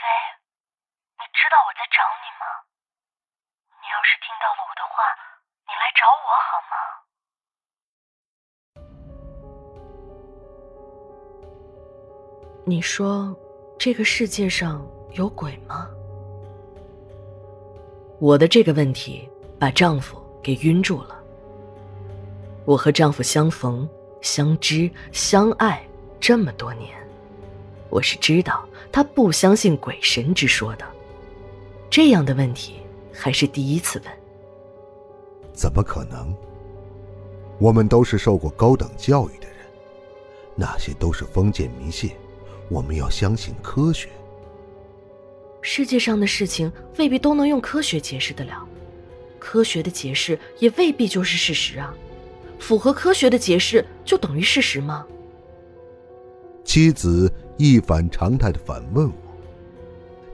飞，你知道我在找你吗？你要是听到了我的话，你来找我好吗？你说这个世界上有鬼吗？我的这个问题把丈夫给晕住了。我和丈夫相逢、相知、相爱这么多年，我是知道他不相信鬼神之说的。这样的问题还是第一次问。怎么可能？我们都是受过高等教育的人，那些都是封建迷信。我们要相信科学。世界上的事情未必都能用科学解释得了，科学的解释也未必就是事实啊。符合科学的解释就等于事实吗？妻子一反常态的反问我，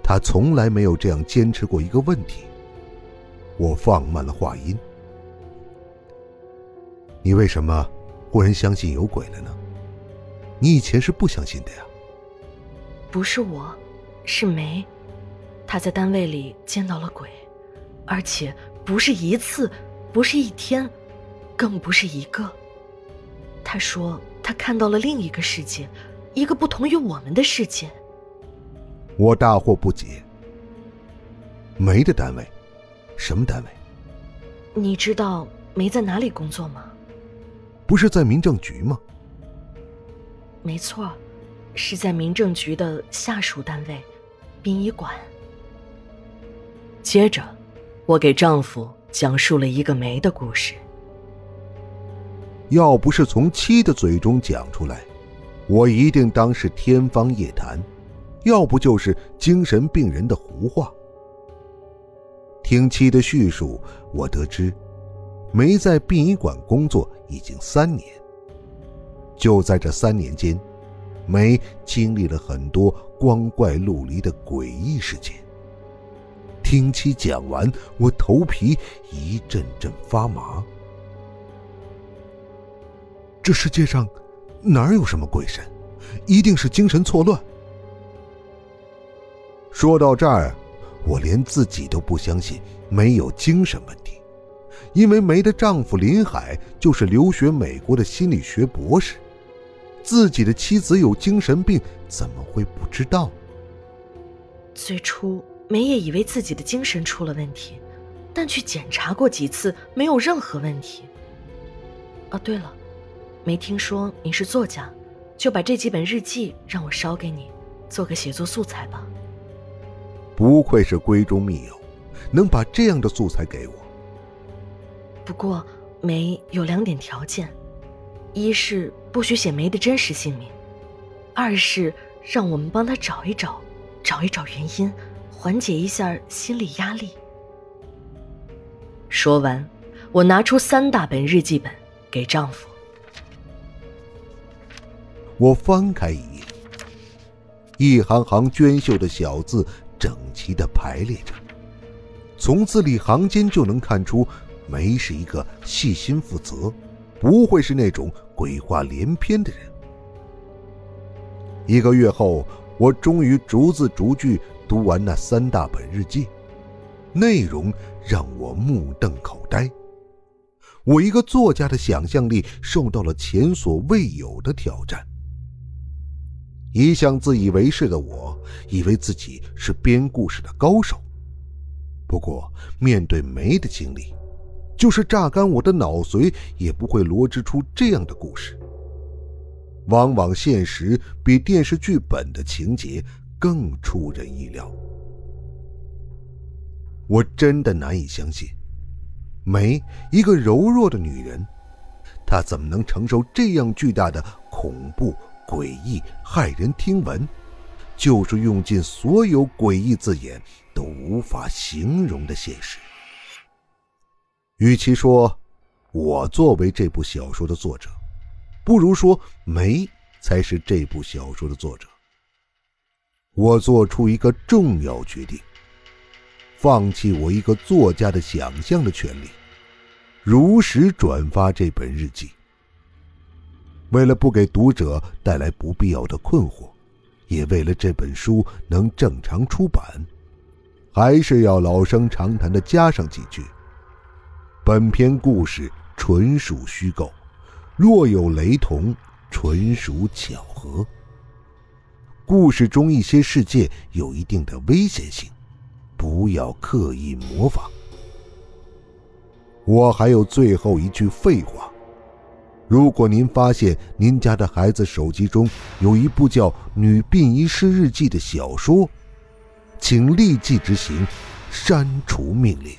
他从来没有这样坚持过一个问题。我放慢了话音：“你为什么忽然相信有鬼了呢？你以前是不相信的呀。”不是我，是梅。他在单位里见到了鬼，而且不是一次，不是一天，更不是一个。他说他看到了另一个世界，一个不同于我们的世界。我大惑不解。梅的单位，什么单位？你知道梅在哪里工作吗？不是在民政局吗？没错，是在民政局的下属单位——殡仪馆。接着，我给丈夫讲述了一个梅的故事。要不是从妻的嘴中讲出来，我一定当是天方夜谭；要不就是精神病人的胡话。听妻的叙述，我得知，梅在殡仪馆工作已经三年。就在这三年间，梅经历了很多光怪陆离的诡异事件。听妻讲完，我头皮一阵阵发麻。这世界上哪有什么鬼神？一定是精神错乱。说到这儿，我连自己都不相信没有精神问题，因为梅的丈夫林海就是留学美国的心理学博士，自己的妻子有精神病，怎么会不知道？最初。梅也以为自己的精神出了问题，但去检查过几次，没有任何问题。哦，对了，没听说你是作家，就把这几本日记让我捎给你，做个写作素材吧。不愧是闺中密友，能把这样的素材给我。不过梅有两点条件：一是不许写梅的真实姓名；二是让我们帮她找一找，找一找原因。缓解一下心理压力。说完，我拿出三大本日记本给丈夫。我翻开一页，一行行娟秀的小字整齐的排列着，从字里行间就能看出梅是一个细心负责，不会是那种鬼话连篇的人。一个月后，我终于逐字逐句。读完那三大本日记，内容让我目瞪口呆。我一个作家的想象力受到了前所未有的挑战。一向自以为是的我，以为自己是编故事的高手。不过，面对梅的经历，就是榨干我的脑髓，也不会罗织出这样的故事。往往现实比电视剧本的情节。更出人意料，我真的难以相信，梅一个柔弱的女人，她怎么能承受这样巨大的恐怖、诡异、骇人听闻？就是用尽所有诡异字眼都无法形容的现实。与其说我作为这部小说的作者，不如说梅才是这部小说的作者。我做出一个重要决定，放弃我一个作家的想象的权利，如实转发这本日记。为了不给读者带来不必要的困惑，也为了这本书能正常出版，还是要老生常谈的加上几句：本篇故事纯属虚构，若有雷同，纯属巧合。故事中一些事件有一定的危险性，不要刻意模仿。我还有最后一句废话：如果您发现您家的孩子手机中有一部叫《女殡仪师日记》的小说，请立即执行删除命令。